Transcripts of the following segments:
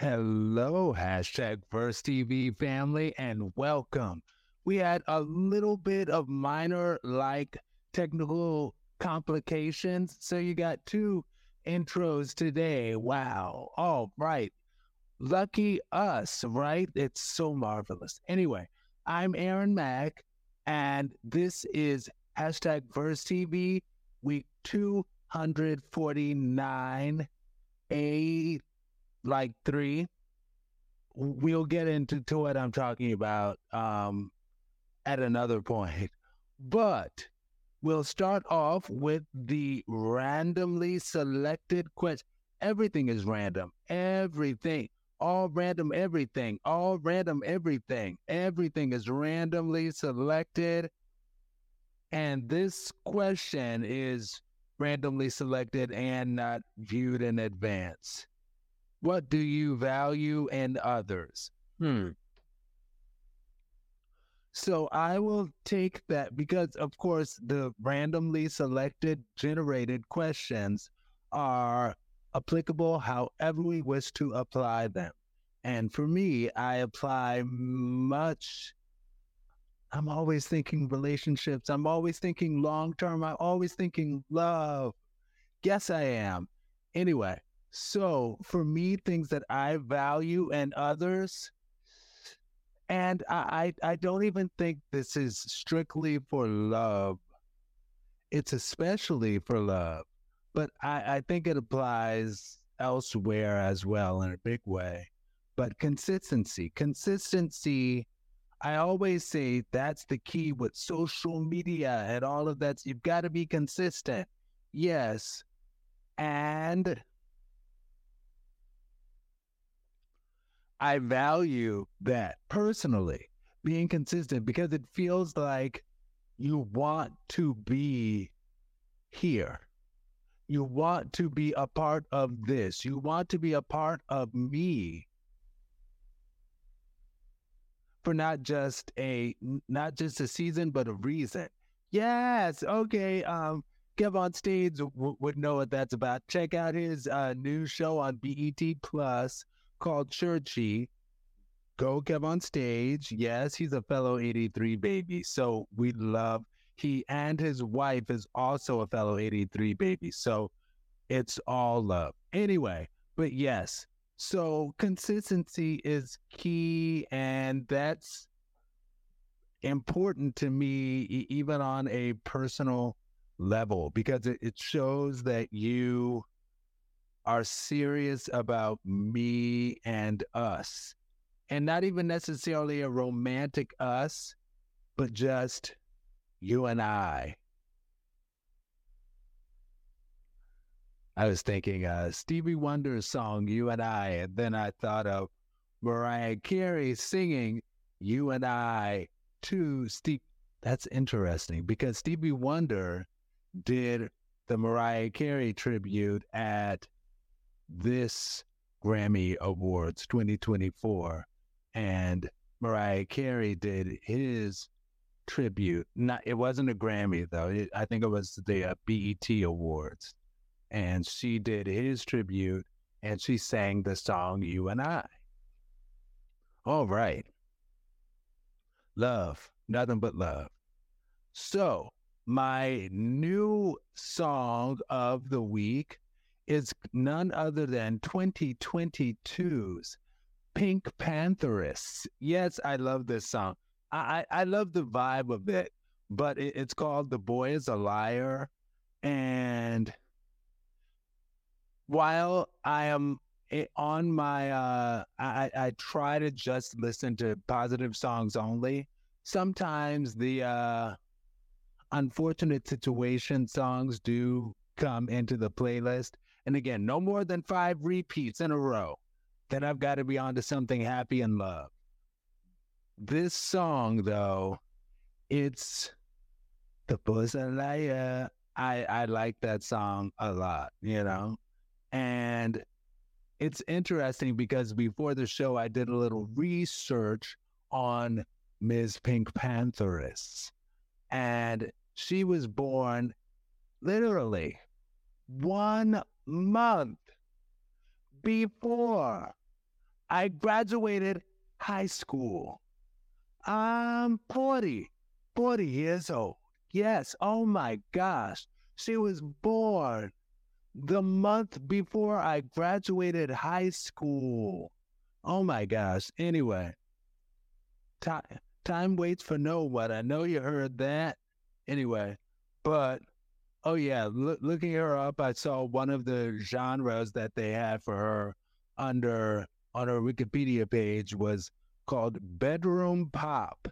Hello, hashtag Verse TV family, and welcome. We had a little bit of minor like technical complications, so you got two intros today. Wow. All right. Lucky us, right? It's so marvelous. Anyway, I'm Aaron Mack, and this is hashtag Verse TV, week 249, a like three. We'll get into to what I'm talking about um, at another point. But we'll start off with the randomly selected question. Everything is random. Everything. All random everything. All random everything. Everything is randomly selected. And this question is randomly selected and not viewed in advance. What do you value in others? Hmm. So I will take that because, of course, the randomly selected generated questions are applicable however we wish to apply them. And for me, I apply much. I'm always thinking relationships. I'm always thinking long term. I'm always thinking love. Yes, I am. Anyway, so for me, things that I value and others, and I, I, I don't even think this is strictly for love. It's especially for love, but I, I think it applies elsewhere as well in a big way. But consistency, consistency, I always say that's the key with social media and all of that. You've got to be consistent. Yes. And I value that personally, being consistent, because it feels like you want to be here. You want to be a part of this. You want to be a part of me for not just a not just a season, but a reason. Yes, okay. Um, KevOnStage w- would know what that's about. Check out his uh, new show on BET Plus called Churchy. Go KevOnStage. Yes, he's a fellow 83 baby. So we love he and his wife is also a fellow 83 baby. So it's all love. Anyway, but yes. So consistency is key and that's important to me even on a personal level because it, it shows that you are serious about me and us. And not even necessarily a romantic us, but just you and I. I was thinking uh, Stevie Wonder's song, You and I, and then I thought of Mariah Carey singing You and I to Steve. That's interesting because Stevie Wonder did the Mariah Carey tribute at this Grammy Awards 2024, and Mariah Carey did his tribute. Not it wasn't a Grammy though. It, I think it was the uh, BET Awards, and she did his tribute, and she sang the song "You and I." All right, love, nothing but love. So my new song of the week is none other than 2022's PinkPantheress. Yes, I love this song. I, I, I love the vibe of it, but it, it's called The Boy is a Liar. And while I am on my, uh, I, I try to just listen to positive songs only. Sometimes the uh, unfortunate situation songs do come into the playlist. And again, no more than five repeats in a row. Then I've got to be on to something happy and love. This song, though, it's the Buzz I I like that song a lot, you know? And it's interesting because before the show, I did a little research on Ms. PinkPantheress. And she was born literally one month before I graduated high school. I'm 40, 40 years old. Yes, oh my gosh. She was born the month before I graduated high school. Oh my gosh. Anyway, time, time waits for no one. I know you heard that. Anyway, but oh yeah, look, looking her up, I saw one of the genres that they had for her under on her Wikipedia page was called bedroom pop.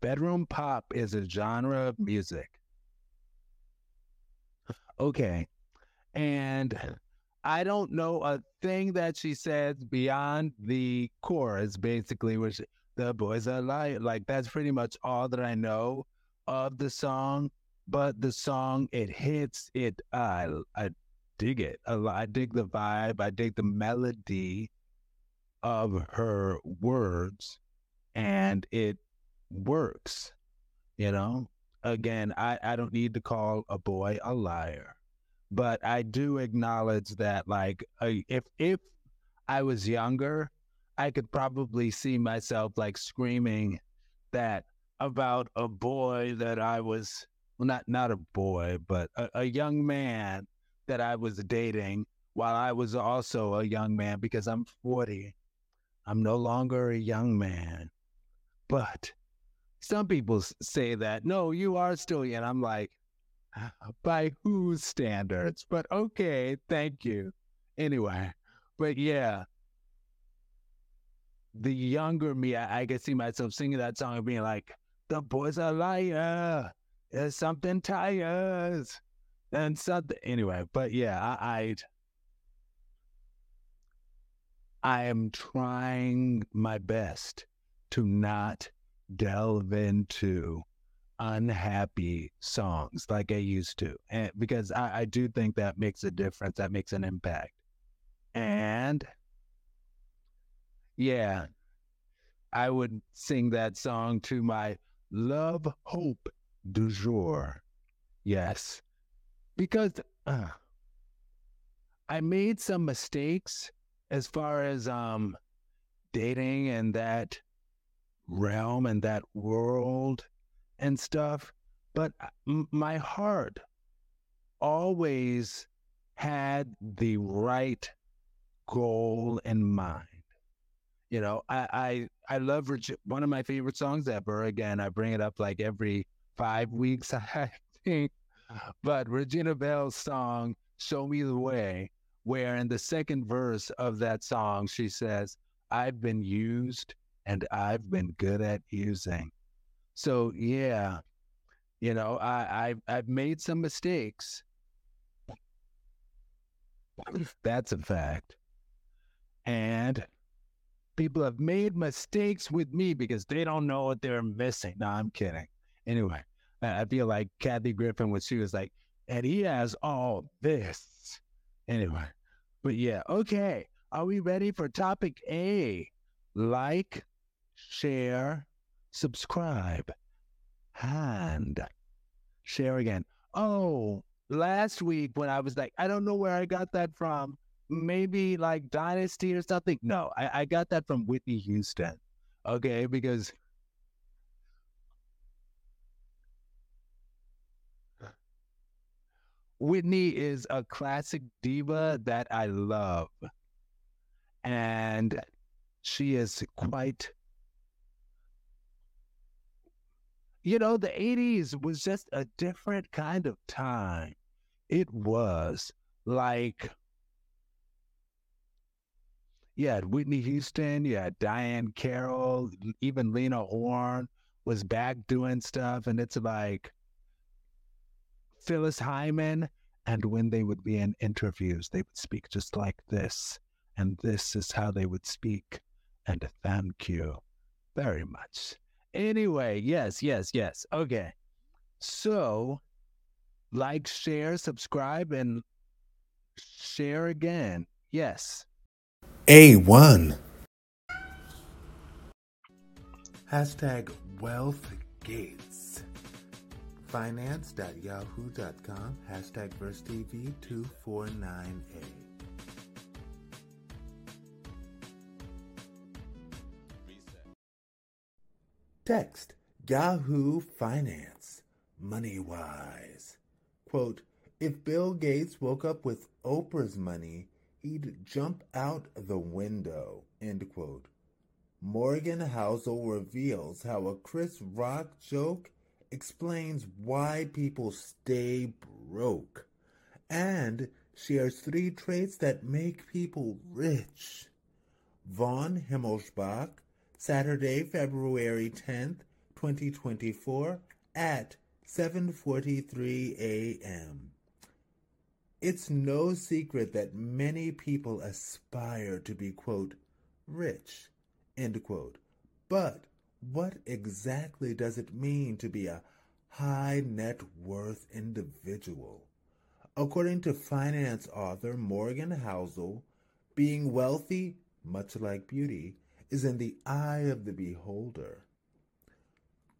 Bedroom pop is a genre of hmm. music. Okay. And I don't know a thing that she says beyond the chorus, basically, which the boys are like. Like, that's pretty much all that I know of the song. But the song, it hits it. I, I dig it. I dig the vibe. I dig the melody of her words and it works. You know, again, I, I don't need to call a boy a liar, but I do acknowledge that, like, if if I was younger, I could probably see myself like screaming that about a boy that I was well, not not a boy, but a, a young man that I was dating while I was also a young man because I'm 40 I'm no longer a young man. But some people say that, no, you are still young. I'm like, ah, by whose standards? But okay, thank you. Anyway, but yeah, the younger me, I, I could see myself singing that song and being like, the boys are liar. There's something tires and something. Anyway, but yeah, I, I I am trying my best to not delve into unhappy songs like I used to, and because I, I do think that makes a difference, that makes an impact. And yeah, I would sing that song to my love hope du jour. Yes, because uh, I made some mistakes as far as um dating and that realm and that world and stuff but uh, my heart always had the right goal in mind. You know i i, I love Reg- one of my favorite songs ever. Again i bring it up like every five weeks i think but Regina Belle's song show me the way where in the second verse of that song, she says, I've been used and I've been good at using. So, yeah, you know, I, I've, I've made some mistakes. That's a fact. And people have made mistakes with me because they don't know what they're missing. No, I'm kidding. Anyway, I feel like Kathy Griffin when she was like, and he has all this Anyway, but yeah, okay. Are we ready for topic A? Like, share, subscribe, and share again. Oh, last week when I was like, I don't know where I got that from. Maybe like Dynasty or something. No, I, I got that from Whitney Houston. Okay, because Whitney is a classic diva that I love. And she is quite, you know, the 80s was just a different kind of time. It was like, you had Whitney Houston, you had Diahann Carroll, even Lena Horne was back doing stuff. And it's like, Phyllis Hyman. And when they would be in interviews, they would speak just like this. And this is how they would speak. And thank you very much. Anyway, yes, yes, yes. Okay. So, like, share, subscribe, and share again. Yes. A1. Hashtag wealth gates finance.yahoo.com, hashtag VerseTV249A. Text Yahoo Finance Money Wise. Quote If Bill Gates woke up with Oprah's money, he'd jump out the window. End quote. Morgan Housel reveals how a Chris Rock joke explains why people stay broke and shares three traits that make people rich. Vawn Himmelsbach, Saturday, February 10th, 2024 at 7:43 a.m. It's no secret that many people aspire to be quote rich End quote. But what exactly does it mean to be a high net worth individual? According to finance author Morgan Housel, being wealthy, much like beauty, is in the eye of the beholder.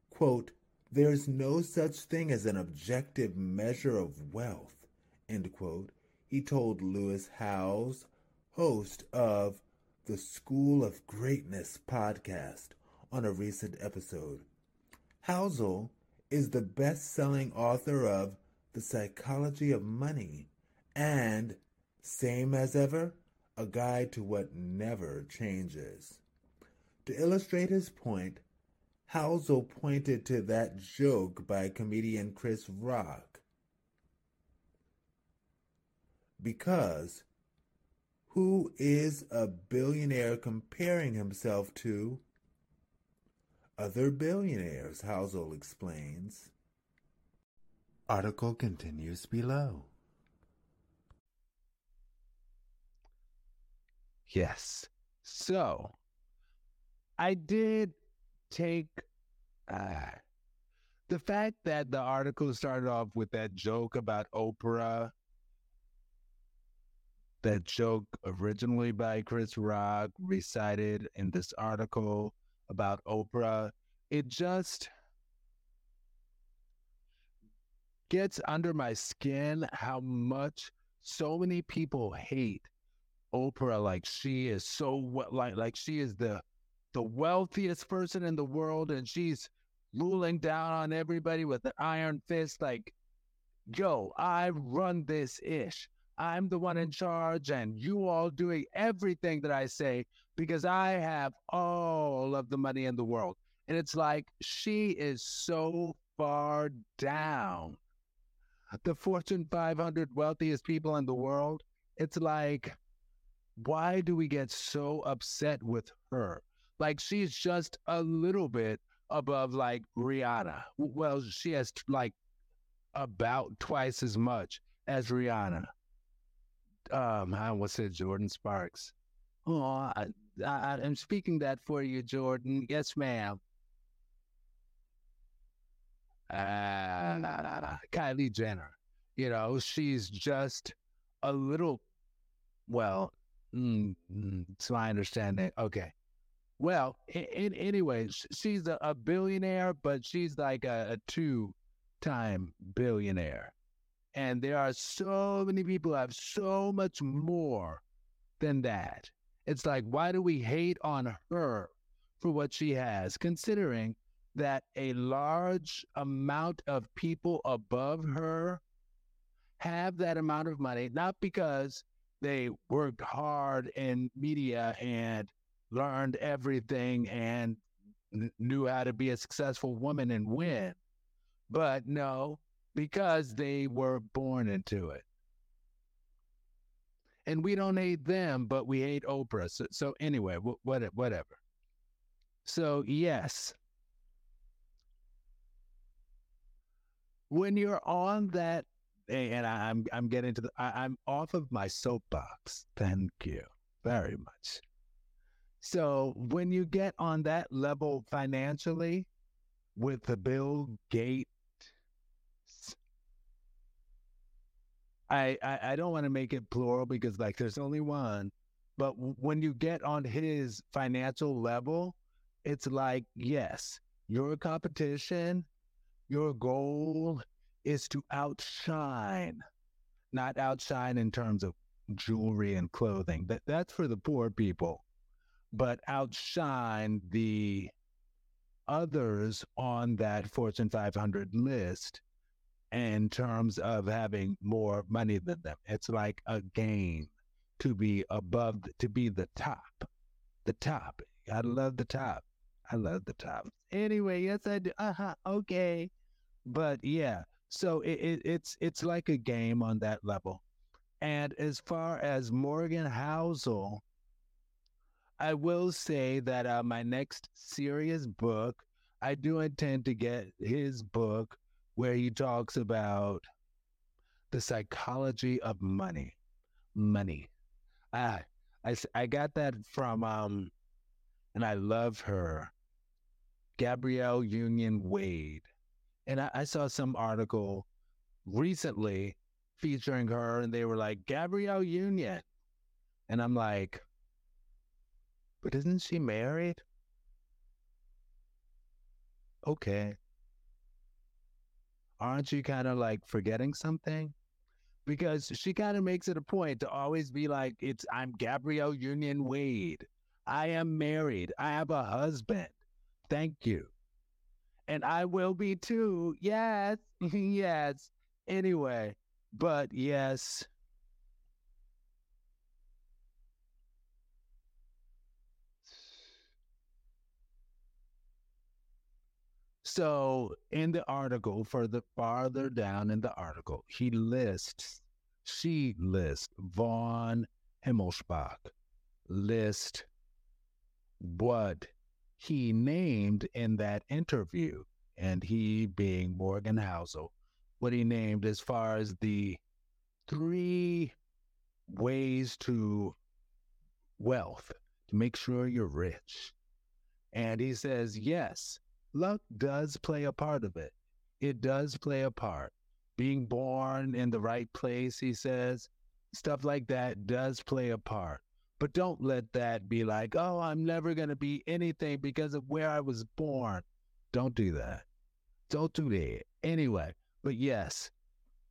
Quote, There's no such thing as an objective measure of wealth, end quote, he told Lewis Howes, host of the School of Greatness podcast on a recent episode. Housel is the best selling author of The Psychology of Money and, same as ever, a guide to what never changes. To illustrate his point, Housel pointed to that joke by comedian Chris Rock. Because who is a billionaire comparing himself to? Other billionaires, Housel explains. Article continues below. Yes. So, I did take uh, the fact that the article started off with that joke about Oprah that joke originally by Chris Rock, recited in this article about Oprah. It just gets under my skin how much so many people hate Oprah like she is so like like she is the the wealthiest person in the world and she's ruling down on everybody with an iron fist like yo I run this ish I'm the one in charge and you all doing everything that I say because I have all of the money in the world. And it's like she is so far down. The Fortune 500 wealthiest people in the world, it's like, why do we get so upset with her? Like she's just a little bit above like Rihanna. Well, she has like about twice as much as Rihanna um, I almost said Jordin Sparks. Oh, I, I, I'm speaking that for you, Jordan. Yes, ma'am. Uh, Kylie Jenner. You know, she's just a little, well, mm, mm, to my understanding. Okay. Well, in, in anyway, she's a, a, billionaire, but she's like a, a two time billionaire. And there are so many people have so much more than that. It's like, why do we hate on her for what she has, considering that a large amount of people above her have that amount of money, not because they worked hard in media and learned everything and knew how to be a successful woman and win, but no, because they were born into it. And we don't hate them, but we hate Oprah. So, so anyway, what, whatever. So, yes. When you're on that, and I'm I'm getting to the, I, I'm off of my soapbox. Thank you very much. So when you get on that level financially with the Bill Gates I, I, I don't want to make it plural because like there's only one, but w- when you get on his financial level, it's like yes, your competition, your goal is to outshine, not outshine in terms of jewelry and clothing. That that's for the poor people, but outshine the others on that Fortune 500 list in terms of having more money than them. It's like a game to be above, to be the top, the top. I love the top. I love the top. Anyway, yes, I do. Uh huh. Okay, but yeah. So it, it, it's it's like a game on that level. And as far as Morgan Housel, I will say that uh, my next serious book, I do intend to get his book where he talks about the psychology of money. Money. I, I, I got that from, um, and I love her, Gabrielle Union Wade. And I, I saw some article recently featuring her, and they were like, Gabrielle Union. And I'm like, but isn't she married? Okay. Aren't you kind of like forgetting something? Because she kind of makes it a point to always be like, it's I'm Gabrielle Union Wade. I am married. I have a husband. Thank you. And I will be too. Yes. yes. Anyway, but yes. So in the article, for the farther down in the article, he lists, she lists Vawn Himmelsbach, list what he named in that interview, and he being Morgan Housel, what he named as far as the three ways to wealth to make sure you're rich. And he says, yes, luck does play a part of it. It does play a part. Being born in the right place, he says, stuff like that does play a part. But don't let that be like, oh, I'm never going to be anything because of where I was born. Don't do that. Don't do that. Anyway, but yes,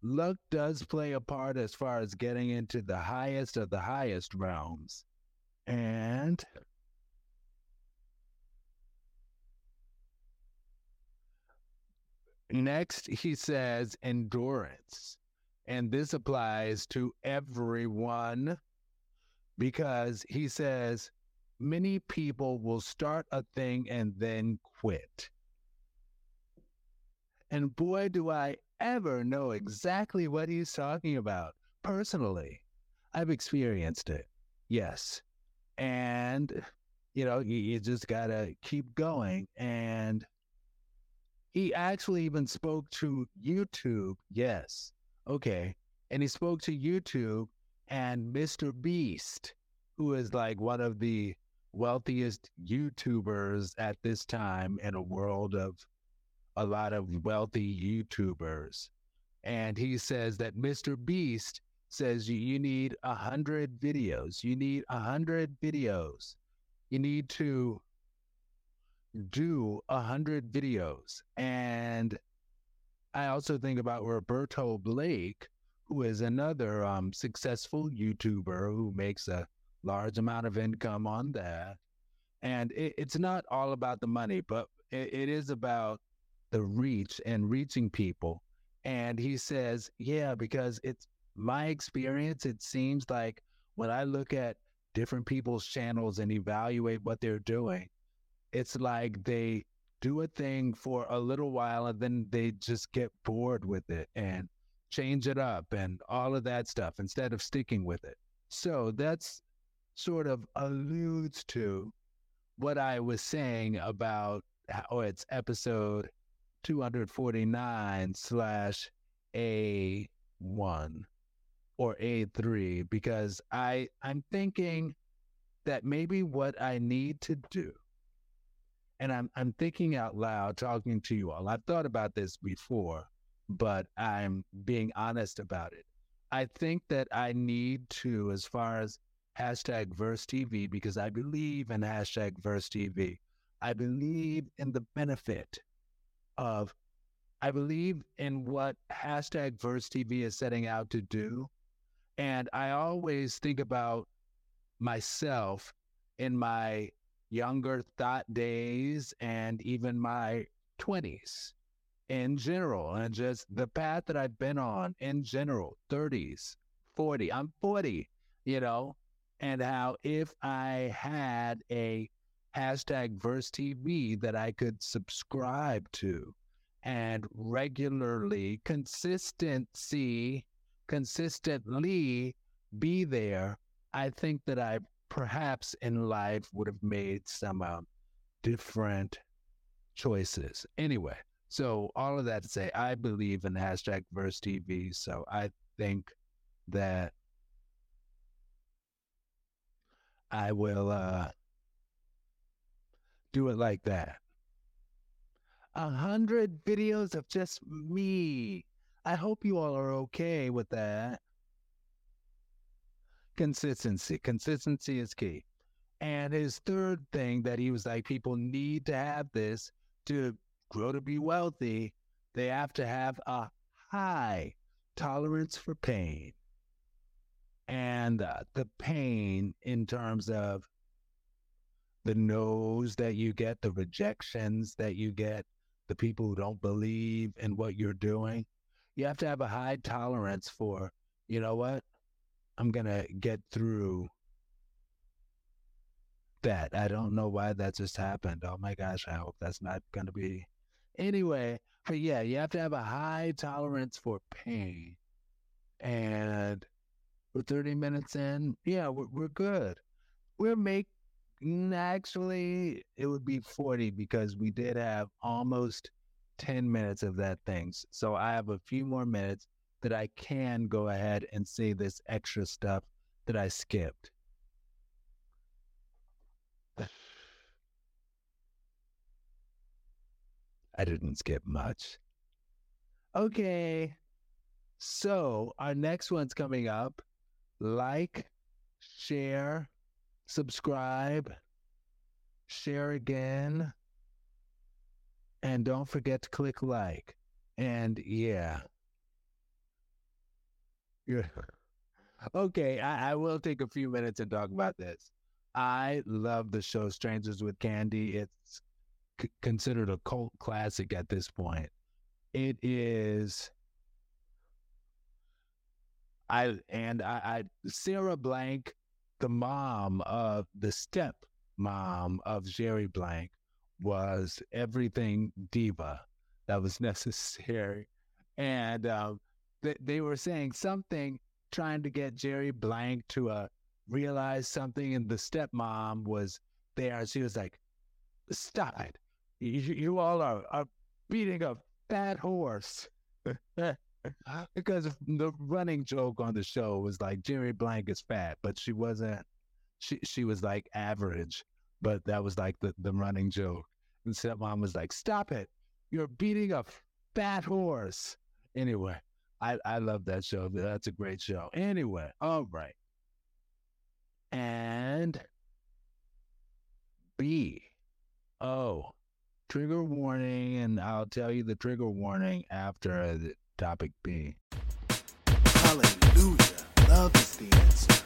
luck does play a part as far as getting into the highest of the highest realms. And next, he says endurance. And this applies to everyone because he says many people will start a thing and then quit. And boy, do I ever know exactly what he's talking about personally. I've experienced it. Yes. And, you know, you, you just got to keep going. And he actually even spoke to YouTube. Yes. Okay. And he spoke to YouTube and Mr. Beast, who is like one of the wealthiest YouTubers at this time in a world of a lot of wealthy YouTubers. And he says that Mr. Beast says you need a hundred videos. You need a hundred videos. You need to do a hundred videos. And I also think about Roberto Blake, who is another um, successful YouTuber who makes a large amount of income on that. And it, it's not all about the money, but it, it is about the reach and reaching people. And he says, yeah, because it's my experience. It seems like when I look at different people's channels and evaluate what they're doing, it's like they do a thing for a little while and then they just get bored with it and change it up and all of that stuff instead of sticking with it. So that's sort of alludes to what I was saying about how oh, it's episode 249 slash A1 or A3 because I I'm thinking that maybe what I need to do and I'm I'm thinking out loud talking to you all. I've thought about this before, but I'm being honest about it. I think that I need to, as far as hashtag verse TV, because I believe in hashtag verse TV. I believe in the benefit of I believe in what hashtag Verse TV is setting out to do. And I always think about myself in my younger thought days and even my 20s in general, and just the path that I've been on in general 30s, 40. I'm 40, you know, and how if I had a hashtag verse TV that I could subscribe to and regularly, consistency, consistently be there, I think that I perhaps in life would have made some uh, different choices. Anyway, so all of that to say, I believe in hashtag verse TV. So I think that I will uh, do it like that. A hundred videos of just me. I hope you all are okay with that. Consistency. Consistency is key. And his third thing that he was like, people need to have this to grow to be wealthy. They have to have a high tolerance for pain. And uh, the pain in terms of the no's that you get, the rejections that you get, the people who don't believe in what you're doing. You have to have a high tolerance for, you know what? I'm to get through that. I don't know why that just happened. Oh my gosh, I hope that's not to be. Anyway, but yeah, you have to have a high tolerance for pain. And we're 30 minutes in. Yeah, we're, we're good. We're make actually it would be 40 because we did have almost 10 minutes of that things. So I have a few more minutes that I can go ahead and say this extra stuff that I skipped. I didn't skip much. Okay. So our next one's coming up. Like, share, subscribe, share again, and don't forget to click like. And yeah. Okay, I, I will take a few minutes and talk about this. I love the show Strangers with Candy. It's c- considered a cult classic at this point. It is. I and I, I Sarah Blank, the mom of the step mom of Jerri Blank, was everything diva that was necessary, and um, they, they were saying something trying to get Jerri Blank to uh, realize something, and the stepmom was there. She was like, "Stop it! You, you all are, are beating a fat horse." because the running joke on the show was like Jerri Blank is fat, but she wasn't. She she was like average, but that was like the the running joke. And stepmom was like, "Stop it! You're beating a fat horse." Anyway, I, I love that show. That's a great show. Anyway, all right. And B. Oh, trigger warning. And I'll tell you the trigger warning after the topic B. Hallelujah. Love is the answer.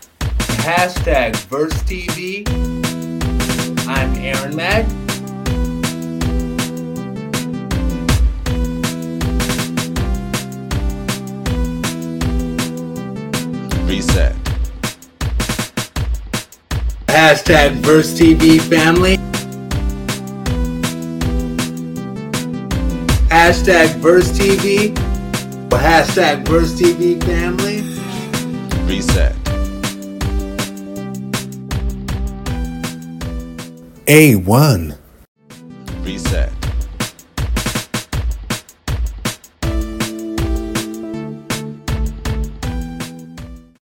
Hashtag Verse TV. I'm Aaron Mack. Reset. Hashtag Verse TV family. Hashtag Verse TV. Hashtag Verse TV family. Reset. A1. Reset.